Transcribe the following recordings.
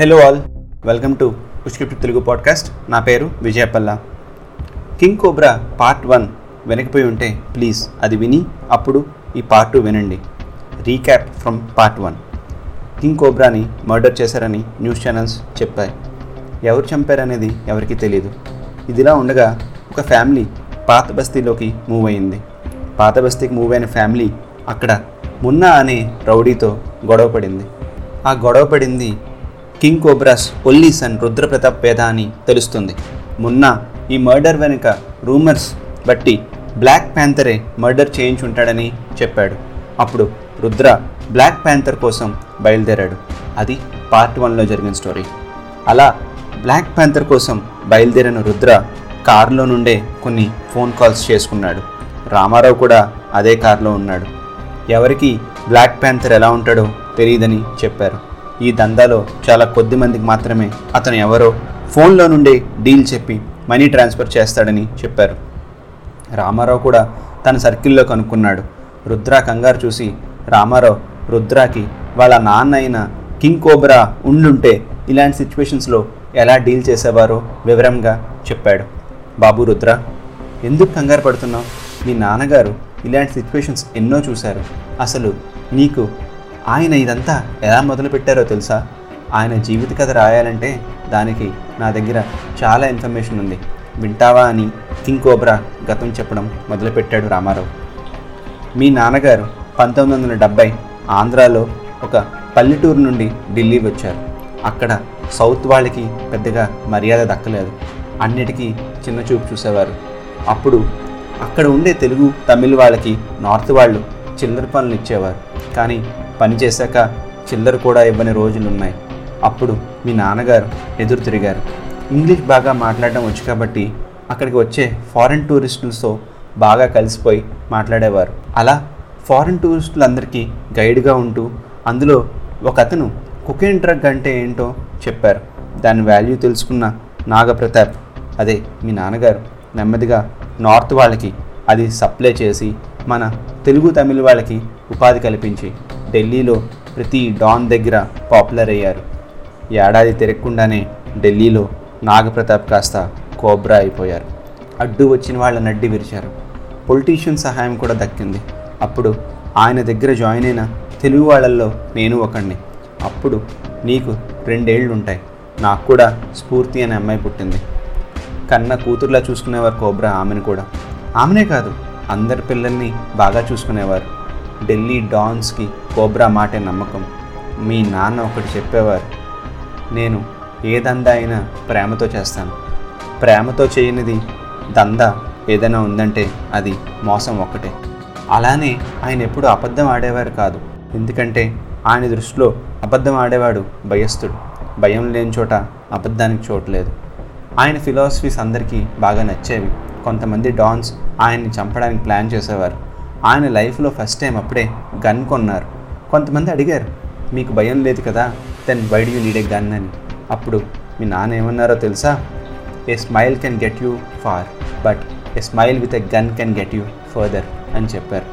Hello all welcome to ఉష్క్రిప్ట్ Telugu podcast నా పేరు Vijayapalla. King cobra part one వెనకపోయి ఉంటే ప్లీజ్ అది విని అప్పుడు ఈ పార్ట్ టూ వినండి. Recap from part one king కోబ్రాని murder చేశారని న్యూస్ ఛానల్స్ చెప్పాయి. ఎవరు చంపారనేది ఎవరికీ తెలియదు ఇదిలా ఉండగా ఒక ఫ్యామిలీ పాత బస్తీలోకి మూవ్ అయింది. పాత బస్తీకి మూవ్ అయిన ఫ్యామిలీ అక్కడ మున్నా అనే రౌడీతో గొడవ పడింది. ఆ గొడవ పడింది కింగ్ కోబ్రాస్ ఒల్లీ సన్ రుద్రప్రతాప్ పేద అని తెలుస్తుంది. మున్నా ఈ మర్డర్ వెనుక రూమర్స్ బట్టి బ్లాక్ ప్యాంతరే మర్డర్ చేయించుంటాడని చెప్పాడు. అప్పుడు రుద్ర బ్లాక్ ప్యాంతర్ కోసం బయలుదేరాడు. అది పార్ట్ వన్లో జరిగిన స్టోరీ. అలా బ్లాక్ ప్యాంతర్ కోసం బయలుదేరిన రుద్ర కారులో నుండే కొన్ని ఫోన్ కాల్స్ చేసుకున్నాడు. రామారావు కూడా అదే కారులో ఉన్నాడు. ఎవరికి బ్లాక్ ప్యాంతర్ ఎలా ఉంటాడో తెలియదని చెప్పారు. ఈ దందాలో చాలా కొద్ది మందికి మాత్రమే అతను ఎవరో ఫోన్లో నుండే డీల్ చెప్పి మనీ ట్రాన్స్ఫర్ చేస్తాడని చెప్పారు. రామారావు కూడా తన సర్కిల్లో కనుక్కున్నాడు. రుద్ర కంగారు చూసి రామారావు రుద్రాకి వాళ్ళ నాన్న అయిన కింగ్ కోబ్రా ఉండుంటే ఇలాంటి సిచ్యువేషన్స్లో ఎలా డీల్ చేసేవారో వివరంగా చెప్పాడు. బాబు రుద్ర ఎందుకు కంగారు పడుతున్నావు? మీ నాన్నగారు ఇలాంటి సిచ్యువేషన్స్ ఎన్నో చూశారు. అసలు నీకు ఆయన ఇదంతా ఎలా మొదలుపెట్టారో తెలుసా? ఆయన జీవిత కథ రాయాలంటే దానికి నా దగ్గర చాలా ఇన్ఫర్మేషన్ ఉంది. వింటావా అని కింగ్ కోబ్రా గతం చెప్పడం మొదలుపెట్టాడు రామారావు. మీ నాన్నగారు పంతొమ్మిది వందల డెబ్బై ఆంధ్రాలో ఒక పల్లెటూరు నుండి ఢిల్లీ వచ్చారు. అక్కడ సౌత్ వాళ్ళకి పెద్దగా మర్యాద దక్కలేదు. అన్నిటికీ చిన్న చూపు చూసేవారు. అప్పుడు అక్కడ ఉండే తెలుగు తమిళ్ వాళ్ళకి నార్త్ వాళ్ళు చిల్లర పనులు ఇచ్చేవారు. కానీ పని చేశాక చిల్లర కూడా ఇవ్వని రోజులు ఉన్నాయి. అప్పుడు మీ నాన్నగారు ఎదురు తిరిగారు. ఇంగ్లీష్ బాగా మాట్లాడడం వచ్చు కాబట్టి అక్కడికి వచ్చే ఫారిన్ టూరిస్టులతో బాగా కలిసిపోయి మాట్లాడేవారు. అలా ఫారిన్ టూరిస్టులందరికీ గైడ్గా ఉంటూ అందులో ఒక అతను కుకేన్ డ్రగ్ అంటే ఏంటో చెప్పారు. దాని వాల్యూ తెలుసుకున్న నాగప్రతాప్ అదే మీ నాన్నగారు నెమ్మదిగా నార్త్ వాళ్ళకి అది సప్లై చేసి మన తెలుగు తమిళ వాళ్ళకి ఉపాధి కల్పించి ఢిల్లీలో ప్రతి డాన్ దగ్గర పాపులర్ అయ్యారు. ఏడాది తిరగకుండానే ఢిల్లీలో నాగప్రతాప్ కాస్త కోబ్రా అయిపోయారు. అడ్డు వచ్చిన వాళ్ళ నడ్డి విరిచారు. పొలిటీషియన్ సహాయం కూడా దక్కింది. అప్పుడు ఆయన దగ్గర జాయిన్ అయిన తెలుగు వాళ్ళల్లో నేను ఒకడిని అప్పుడు నీకు రెండేళ్ళు ఉంటాయి నాకు కూడా స్ఫూర్తి అనే అమ్మాయి పుట్టింది. కన్న కూతురులా చూసుకునేవారు కోబ్రా ఆమెను కూడా. ఆమెనే కాదు అందరి పిల్లల్ని బాగా చూసుకునేవారు. ఢిల్లీ డాన్స్కి కోబ్రా మాటే నమ్మకం. మీ నాన్న ఒకటి చెప్పేవారు. నేను ఏ దందా అయినా ప్రేమతో చేస్తాను. ప్రేమతో చేయనిది దందా ఏదైనా ఉందంటే అది మోసం ఒక్కటే. అలానే ఆయన ఎప్పుడు అబద్ధం ఆడేవారు కాదు. ఎందుకంటే ఆయన దృష్టిలో అబద్ధం ఆడేవాడు భయస్థుడు. భయం లేని చోట అబద్ధానికి చోట్లేదు ఆయన ఫిలాసఫీస్ అందరికీ బాగా నచ్చేవి. కొంతమంది డాన్స్ ఆయన్ని చంపడానికి ప్లాన్ చేసేవారు. ఆయన లైఫ్లో ఫస్ట్ టైం అప్పుడే గన్ కొన్నారు. కొంతమంది అడిగారు మీకు భయం లేదు కదా then why'd you need a gun అని. అప్పుడు మీ నాన్న ఏమన్నారో తెలుసా? A smile can get you far but a smile with a gun can get you further అని చెప్పారు.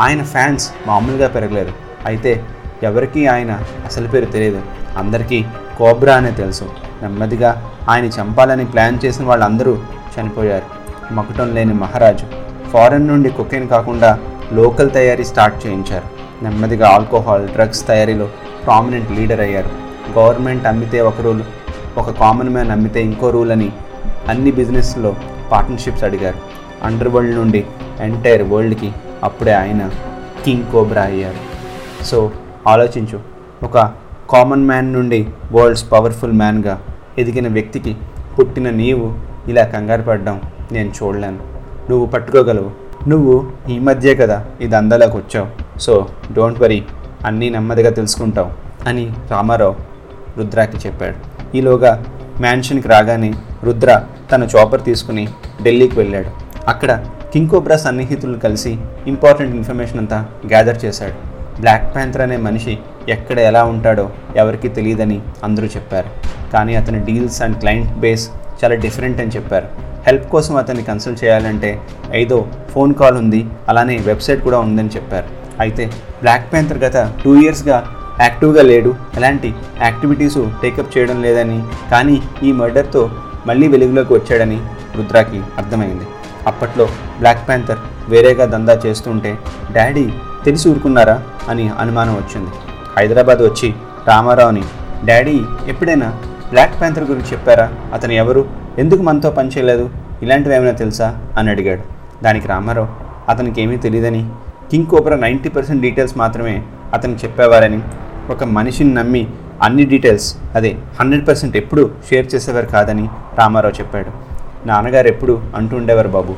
ఆయన ఫ్యాన్స్ మామూలుగా పెరగలేరు అయితే ఎవరికీ ఆయన అసలు పేరు తెలియదు. అందరికీ కోబ్రా అనే తెలుసు. నెమ్మదిగా ఆయన చంపాలని ప్లాన్ చేసిన వాళ్ళందరూ చనిపోయారు. మకుటం లేని మహారాజు ఫారెన్ నుండి కుకేన్ కాకుండా లోకల్ తయారీ స్టార్ట్ చేయించారు. నెమ్మదిగా ఆల్కహాల్ డ్రగ్స్ తయారీలో ప్రామినెంట్ లీడర్ అయ్యారు. గవర్నమెంట్ అమ్మితే ఒక రూల్ ఒక కామన్ మ్యాన్ అమ్మితే ఇంకో రూల్ అని అన్ని బిజినెస్లో పార్ట్నర్షిప్స్ అడిగారు. అండర్ వరల్డ్ నుండి ఎంటైర్ వరల్డ్కి అప్పుడే ఆయన కింగ్ కోబ్రా అయ్యారు. సో ఆలోచించు ఒక కామన్ మ్యాన్ నుండి వరల్డ్స్ పవర్ఫుల్ మ్యాన్గా ఎదిగిన వ్యక్తికి పుట్టిన నీవు ఇలా కంగారు పడ్డం నేను చూడలేను. నువ్వు పట్టుకోగలవు. నువ్వు ఈ మధ్యే కదా ఇది దందాలోకి వచ్చావు. సో డోంట్ వరీ అన్నీ నెమ్మదిగా తెలుసుకుంటావు అని రామారావు రుద్రాకి చెప్పాడు. ఈలోగా మ్యాన్షన్కి రాగానే రుద్ర తన చాపర్ తీసుకుని ఢిల్లీకి వెళ్ళాడు. అక్కడ కింకోబ్రా సన్నిహితులు కలిసి ఇంపార్టెంట్ ఇన్ఫర్మేషన్ అంతా గ్యాదర్ చేశాడు. బ్లాక్ ప్యాంథర్ అనే మనిషి ఎక్కడ ఎలా ఉంటాడో ఎవరికీ తెలియదని అందరూ చెప్పారు. కానీ అతని డీల్స్ అండ్ క్లయింట్ బేస్ చాలా డిఫరెంట్ అని చెప్పారు. హెల్ప్ కోసం అతన్ని కన్సల్ట్ చేయాలంటే ఐదో ఫోన్ కాల్ ఉంది అలానే వెబ్సైట్ కూడా ఉందని చెప్పారు. అయితే బ్లాక్ ప్యాంథర్ గత టూ ఇయర్స్గా యాక్టివ్గా లేడు. ఎలాంటి యాక్టివిటీసు టేకప్ చేయడం లేదని కానీ ఈ మర్డర్తో మళ్ళీ వెలుగులోకి వచ్చాడని రుద్రాకి అర్థమైంది. అప్పట్లో బ్లాక్ ప్యాంథర్ వేరేగా దందా చేస్తుంటే డాడీ తెలిసి ఊరుకున్నారా అని అనుమానం వచ్చింది. హైదరాబాద్ వచ్చి రామారావుని డాడీ ఎప్పుడైనా బ్లాక్ ప్యాంథర్ గురించి చెప్పారా? అతను ఎవరు? ఎందుకు మనతో పనిచేయలేదు ఇలాంటివి ఏమైనా తెలుసా? అని అడిగాడు. దానికి రామారావు అతనికి ఏమీ తెలియదని king cobra ninety percent details మాత్రమే అతనికి చెప్పేవారని ఒక మనిషిని నమ్మి అన్ని డీటెయిల్స్ అదే హండ్రెడ్ పర్సెంట్ ఎప్పుడు షేర్ చేసేవారు కాదని రామారావు చెప్పాడు. నాన్నగారు ఎప్పుడు అంటూ ఉండేవారు బాబు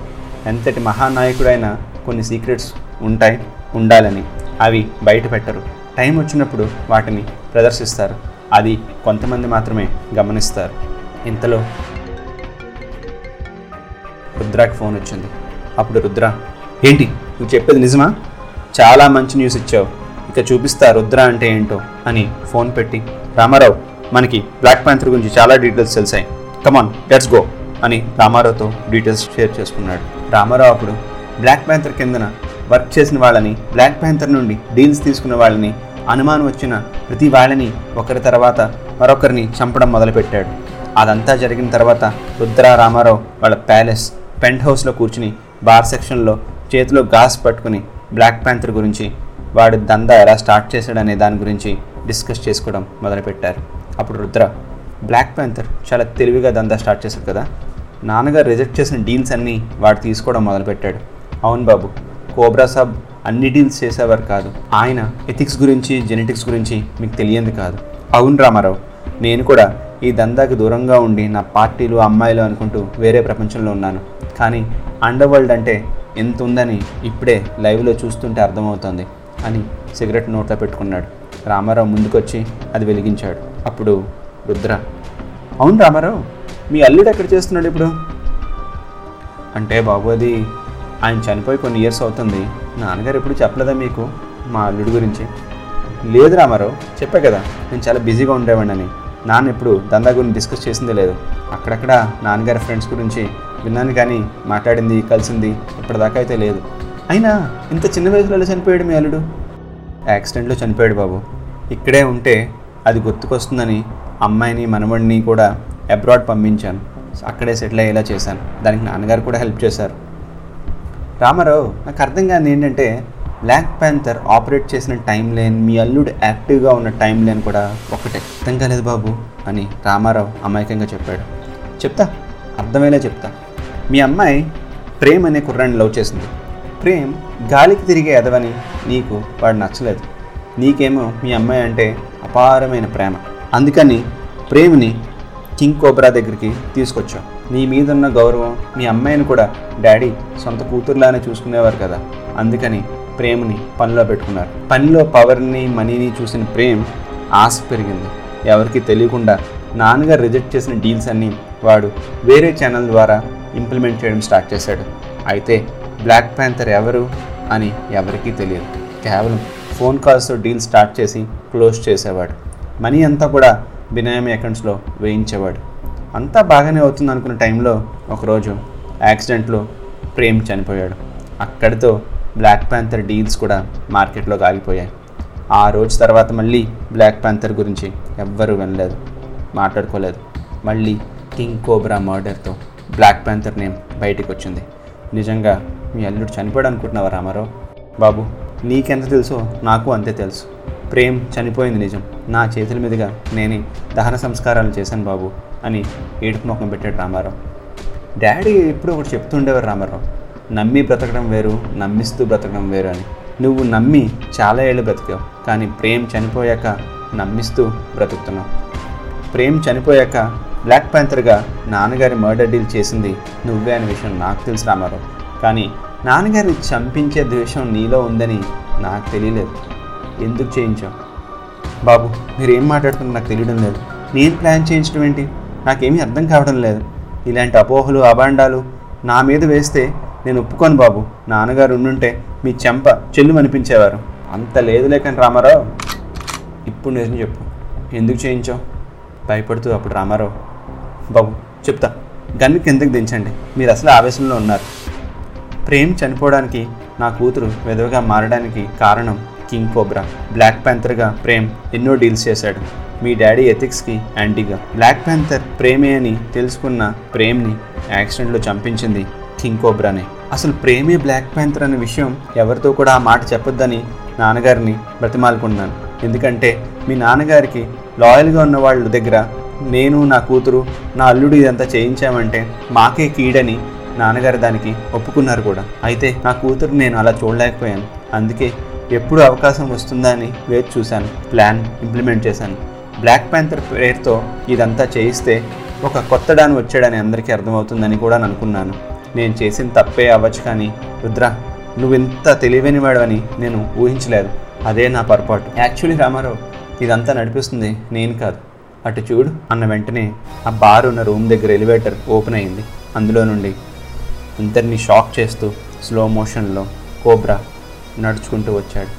ఎంతటి మహానాయకుడైనా కొన్ని సీక్రెట్స్ ఉంటాయి ఉండాలని అవి బయట పెట్టరు. టైం వచ్చినప్పుడు వాటిని ప్రదర్శిస్తారు. అది కొంతమంది మాత్రమే గమనిస్తారు. ఇంతలో రుద్రాకి ఫోన్ వచ్చింది. అప్పుడు రుద్ర ఏంటి? నువ్వు చెప్పేది నిజమా? చాలా మంచి న్యూస్ ఇచ్చావు. ఇక చూపిస్తా రుద్ర అంటే ఏంటో అని ఫోన్ పెట్టి రామారావు మనకి బ్లాక్ ప్యాంథర్ గురించి చాలా డీటెయిల్స్ తెలిసాయి. కమాన్ లెట్స్ గో అని రామారావుతో డీటెయిల్స్ షేర్ చేసుకున్నాడు. రామారావు అప్పుడు బ్లాక్ ప్యాంథర్ కిందన వర్క్ చేసిన వాళ్ళని బ్లాక్ ప్యాంథర్ నుండి డీల్స్ తీసుకున్న వాళ్ళని అనుమానం వచ్చిన ప్రతి వాళ్ళని ఒకరి తర్వాత మరొకరిని చంపడం మొదలుపెట్టాడు. అదంతా జరిగిన తర్వాత రుద్ర రామారావు వాళ్ళ ప్యాలెస్ పెంట్ హౌస్లో కూర్చుని బార్ సెక్షన్లో చేతిలో గాస్ పట్టుకుని బ్లాక్ ప్యాంథర్ గురించి వాడి దందా ఎలా స్టార్ట్ చేశాడనే దాని గురించి డిస్కస్ చేసుకోవడం మొదలుపెట్టారు. అప్పుడు రుద్ర బ్లాక్ ప్యాంథర్ చాలా తెలివిగా దందా స్టార్ట్ చేశాడు కదా? నాన్నగారు రిజెక్ట్ చేసిన డీల్స్ అన్నీ వాడు తీసుకోవడం మొదలుపెట్టాడు. అవును బాబు కోబ్రా సాబ్ అన్ని డీల్స్ చేసేవారు కాదు. ఆయన ఎథిక్స్ గురించి జెనెటిక్స్ గురించి మీకు తెలియంది కాదు. అవును రామారావు నేను కూడా ఈ దందాకి దూరంగా ఉండి నా పార్టీలు అమ్మాయిలు అనుకుంటూ వేరే ప్రపంచంలో ఉన్నాను. కానీ అండర్ వరల్డ్ అంటే ఎంత ఉందని ఇప్పుడే లైవ్లో చూస్తుంటే అర్థమవుతుంది అని సిగరెట్ నోట్లో పెట్టుకున్నాడు. రామారావు ముందుకొచ్చి అది వెలిగించాడు. అప్పుడు రుద్ర అవును రామారావు మీ అల్లుడు ఎక్కడ చేస్తున్నాడు ఇప్పుడు? అంటే బాబు అది ఆయన చనిపోయి కొన్ని ఇయర్స్ అవుతుంది. నాన్నగారు ఎప్పుడు చెప్పలేదా మీకు మా అల్లుడి గురించి? లేదు రామారావు చెప్పా కదా నేను చాలా బిజీగా ఉండేవాడిని నాన్న ఎప్పుడు దందా గురించి డిస్కస్ చేసిందే లేదు. అక్కడక్కడ నాన్నగారి ఫ్రెండ్స్ గురించి విన్నాను కానీ మాట్లాడింది కలిసింది ఇప్పటిదాకా అయితే లేదు. అయినా ఇంత చిన్న వయసులో ఎలా చనిపోయాడు మీ అల్లుడు? యాక్సిడెంట్లో చనిపోయాడు బాబు. ఇక్కడే ఉంటే అది గుర్తుకొస్తుందని అమ్మాయిని మనవడిని కూడా అబ్రాడ్ పంపించాను. అక్కడే సెటిల్ అయ్యేలా చేశాను. దానికి నాన్నగారు కూడా హెల్ప్ చేశారు. రామారావు నాకు అర్థం కాని ఏంటంటే బ్లాక్ ప్యాంథర్ ఆపరేట్ చేసిన టైం లేన్ మీ అల్లుడు యాక్టివ్గా ఉన్న టైం లేన్ కూడా ఒకటి. అర్థం కాలేదు బాబు అని రామారావు అమాయకంగా చెప్పాడు. చెప్తా. అర్థమయ్యేలా చెప్తా. మీ అమ్మాయి ప్రేమ్ అనే కుర్రాన్ని లవ్ చేసింది. ప్రేమ్ గాలికి తిరిగే ఎదవని నీకు వాడు నచ్చలేదు. నీకేమో మీ అమ్మాయి అంటే అపారమైన ప్రేమ. అందుకని ప్రేమ్ని కింగ్ కోబ్రా దగ్గరికి తీసుకొచ్చావు నీ మీదున్న గౌరవం మీ అమ్మాయిని కూడా డాడీ సొంత కూతురులానే చూసుకునేవారు కదా. అందుకని ప్రేమని పనిలో పెట్టుకున్నారు. పనిలో పవర్ని మనీని చూసిన ప్రేమ్ ఆశ పెరిగింది. ఎవరికి తెలియకుండా నాన్నగారు రిజెక్ట్ చేసిన డీల్స్ అన్నీ వాడు వేరే ఛానల్ ద్వారా ఇంప్లిమెంట్ చేయడం స్టార్ట్ చేశాడు. అయితే బ్లాక్ ప్యాంథర్ ఎవరు అని ఎవరికీ తెలియదు. కేవలం ఫోన్ కాల్స్తో డీల్ స్టార్ట్ చేసి క్లోజ్ చేసేవాడు. మనీ అంతా కూడా బినామీ అకౌంట్స్లో వేయించేవాడు. అంతా బాగానే అవుతుంది అనుకున్న టైంలో ఒకరోజు యాక్సిడెంట్లో ప్రేమ్ చనిపోయాడు. అక్కడితో బ్లాక్ ప్యాంథర్ డీల్స్ కూడా మార్కెట్లో ఆగిపోయాయి ఆ రోజు తర్వాత మళ్ళీ బ్లాక్ ప్యాంథర్ గురించి ఎవ్వరూ వినలేదు మాట్లాడుకోలేదు. మళ్ళీ కింగ్ కోబ్రా మర్డర్తో బ్లాక్ ప్యాంథర్ నేమ్ బయటికి వచ్చింది. నిజంగా మీ అల్లుడు చనిపోయాడు అనుకుంటున్నావా రామారావు? బాబు నీకెంత తెలుసో నాకు అంతే తెలుసు. ప్రేమ్ చనిపోయింది నిజం. నా చేతుల మీదుగా నేనే దహన సంస్కారాలు చేశాను బాబు అని ఏడుపు ముఖం పెట్టాడు రామారావు. డాడీ ఎప్పుడు ఒకటి చెప్తుండేవారు రామారావు. నమ్మి బ్రతకడం వేరు నమ్మిస్తూ బ్రతకడం వేరు అని. నువ్వు నమ్మి చాలా ఏళ్ళు బ్రతికావు కానీ ప్రేమ్ చనిపోయాక నమ్మిస్తూ బ్రతుకుతున్నావు. ప్రేమ్ చనిపోయాక బ్లాక్ ప్యాంథర్గా నాన్నగారి మర్డర్ డీల్ చేసింది నువ్వే అనే విషయం నాకు తెలుసు రామారావు. కానీ నాన్నగారిని చంపించే ద్వేషం నీలో ఉందని నాకు తెలియలేదు. ఎందుకు చేయించాం బాబు మీరేం మాట్లాడుతున్నా నాకు తెలియడం లేదు. నేను ప్లాన్ చేయించడం ఏంటి? నాకేమీ అర్థం కావడం లేదు. ఇలాంటి అపోహలు అభాండాలు నా మీద వేస్తే నేను ఒప్పుకోను బాబు. నాన్నగారు ఉండుంటే మీ చెంప చెల్లు అనిపించేవారు అంత లేదులే కానీ రామారావు. ఇప్పుడు నిజం చెప్పు. ఎందుకు చేయించావు? భయపడుతూ అప్పుడు రామారావు. బాబు చెప్తా. గన్ను కిందకి దించండి? మీరు అసలు ఆవేశంలో ఉన్నారు. ప్రేమ్ చనిపోవడానికి నా కూతురు విధవగా మారడానికి కారణం కింగ్ కోబ్రా. బ్లాక్ ప్యాంథర్గా ప్రేమ్ ఎన్నో డీల్స్ చేశాడు. మీ డాడీ ఎథిక్స్కి యాంటీగా. బ్లాక్ ప్యాంథర్ ప్రేమే అని తెలుసుకున్న ప్రేమ్ని యాక్సిడెంట్లో చంపించింది కింగ్ కోబ్రానే. అసలు ప్రేమే బ్లాక్ ప్యాంథర్ అనే విషయం ఎవరితో కూడా ఆ మాట చెప్పొద్దని నాన్నగారిని బ్రతిమాలుకున్నాను. ఎందుకంటే మీ నాన్నగారికి లాయల్గా ఉన్న వాళ్ళ దగ్గర నేను నా కూతురు నా అల్లుడు ఇదంతా చేయించామంటే మాకే కీడని నాన్నగారు దానికి ఒప్పుకున్నారు కూడా. అయితే నా కూతురు నేను అలా చూడలేకపోయాను. అందుకే ఎప్పుడు అవకాశం వస్తుందా అని వేచి చూశాను. ప్లాన్ ఇంప్లిమెంట్ చేశాను. బ్లాక్ ప్యాంథర్ పేరుతో ఇదంతా చేయిస్తే ఒక కొత్త డాన్ వచ్చాడని అందరికీ అర్థమవుతుందని కూడా అనుకున్నాను. నేను చేసిన తప్పే అవ్వచ్చు కానీ రుద్ర నువ్వు ఇంత తెలివైన వాడవని నేను ఊహించలేదు. అదే నా పొరపాటు. యాక్చువల్లీ రామారావు ఇదంతా నడిపిస్తుంది నేను కాదు. అటు చూడు అన్న వెంటనే ఆ బార్ ఉన్న రూమ్ దగ్గర ఎలివేటర్ ఓపెన్ అయింది. అందులో నుండి ఇద్దరిని షాక్ చేస్తూ స్లో మోషన్లో కోబ్రా నడుచుకుంటూ వచ్చాడు.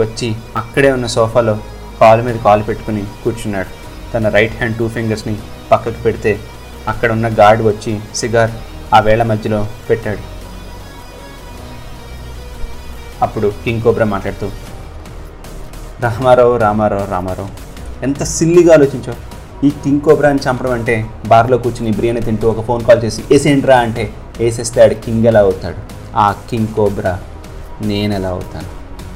వచ్చి అక్కడే ఉన్న సోఫాలో కాలు మీద కాలు పెట్టుకుని కూర్చున్నాడు. తన రైట్ హ్యాండ్ టూ ఫింగర్స్ని పక్కకు పెడితే అక్కడ ఉన్న గార్డ్ వచ్చి సిగార్ ఆ వేళ మధ్యలో పెట్టాడు. అప్పుడు కింగ్ కోబ్రా మాట్లాడుతూ రామారావు రామారావు రామారావు ఎంత సిల్లిగా ఆలోచించావు? ఈ కింగ్ కోబ్రాని చంపడం అంటే బార్లో కూర్చుని బిర్యానీ తింటూ ఒక ఫోన్ కాల్ చేసి వేసేంట్రా అంటే వేసేస్తాడు కింగ్ ఎలా అవుతాడు? ఆ కింగ్ కోబ్రా నేను ఎలా అవుతాను?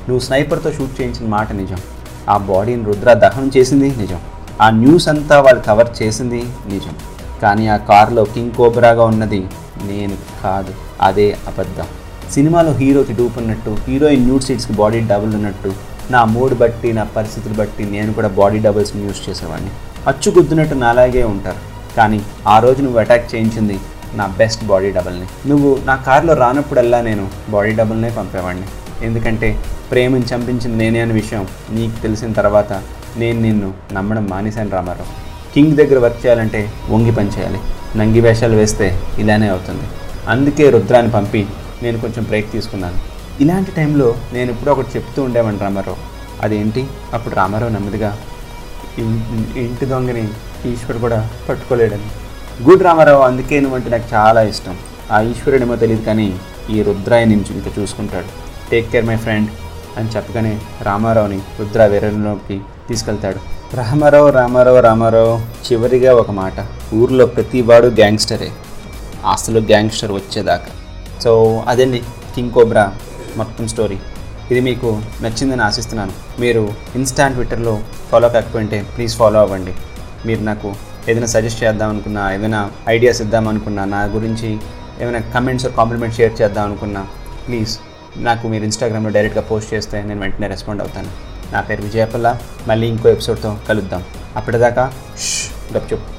నువ్వు స్నైపర్తో షూట్ చేయించిన మాట నిజం. ఆ బాడీని రుద్ర దహనం చేసింది నిజం. ఆ న్యూస్ అంతా వాళ్ళు కవర్ చేసింది నిజం. కానీ ఆ కారులో కింగ్ కోబ్రాగా ఉన్నది నేను కాదు అదే అబద్ధం. సినిమాలో హీరోకి డూప్ ఉన్నట్టు హీరోయిన్ న్యూడ్ సీట్స్కి బాడీ డబుల్ ఉన్నట్టు నా మూడ్ బట్టి నా పరిస్థితులు బట్టి నేను కూడా బాడీ డబుల్స్ని యూస్ చేసేవాడిని. అచ్చు గుద్దునట్టు నాలాగే ఉంటారు. కానీ ఆ రోజు నువ్వు అటాక్ చేయించింది నా బెస్ట్ బాడీ డబల్ని నువ్వు నా కారులో రానప్పుడల్లా నేను బాడీ డబుల్నే పంపేవాడిని. ఎందుకంటే ప్రేమని చంపించింది నేనే అనే విషయం నీకు తెలిసిన తర్వాత నేను నిన్ను నమ్మడం మానేశాను రామారావు. కింగ్ దగ్గర వర్క్ చేయాలంటే వంగి పని చేయాలి. నంగి వేషాలు వేస్తే ఇలానే అవుతుంది. అందుకే రుద్రాన్ని పంపి నేను కొంచెం బ్రేక్ తీసుకున్నాను. ఇలాంటి టైంలో నేను ఇప్పుడు ఒకటి చెప్తూ ఉండేవాడిని రామారావు. అదేంటి? అప్పుడు రామారావు నెమ్మదిగా ఇంటి దొంగని ఈశ్వరుడు కూడా పట్టుకోలేడని. గుడ్ రామారావు అందుకే నువ్వంటే నాకు చాలా ఇష్టం. ఆ ఈశ్వరుడేమో తెలియదు కానీ ఈ రుద్రాయ నుంచి ఇంకా చూసుకుంటాడు. టేక్ కేర్ మై ఫ్రెండ్ అని చెప్పగానే రామారావుని రుద్ర వేరంలోకి తీసుకెళ్తాడు. రామారావు రామారావు రామారావు చివరిగా ఒక మాట. ఊర్లో ప్రతివాడు గ్యాంగ్స్టరే. అసలు గ్యాంగ్స్టర్ వచ్చేదాకా. సో అదండి కింగ్ కోబ్రా. మొత్తం స్టోరీ ఇది మీకు నచ్చిందని ఆశిస్తున్నాను. మీరు ఇన్స్టా ట్విట్టర్లో ఫాలో కాకపోయింటే ప్లీజ్ ఫాలో అవ్వండి. మీరు నాకు ఏదైనా సజెస్ట్ చేద్దాం అనుకున్నా ఏదైనా ఐడియాస్ ఇద్దాం అనుకున్నా నా గురించి ఏమైనా కమెంట్స్ కాంప్లిమెంట్స్ షేర్ చేద్దాం అనుకున్నా ప్లీజ్ నాకు మీరు ఇన్స్టాగ్రామ్లో డైరెక్ట్గా పోస్ట్ చేస్తే నేను వెంటనే రెస్పాండ్ అవుతాను. నా పేరు విజయపల్ల. మళ్ళీ ఇంకో ఎపిసోడ్తో కలుద్దాం. అప్పటిదాకా గప్ గప్చుప్.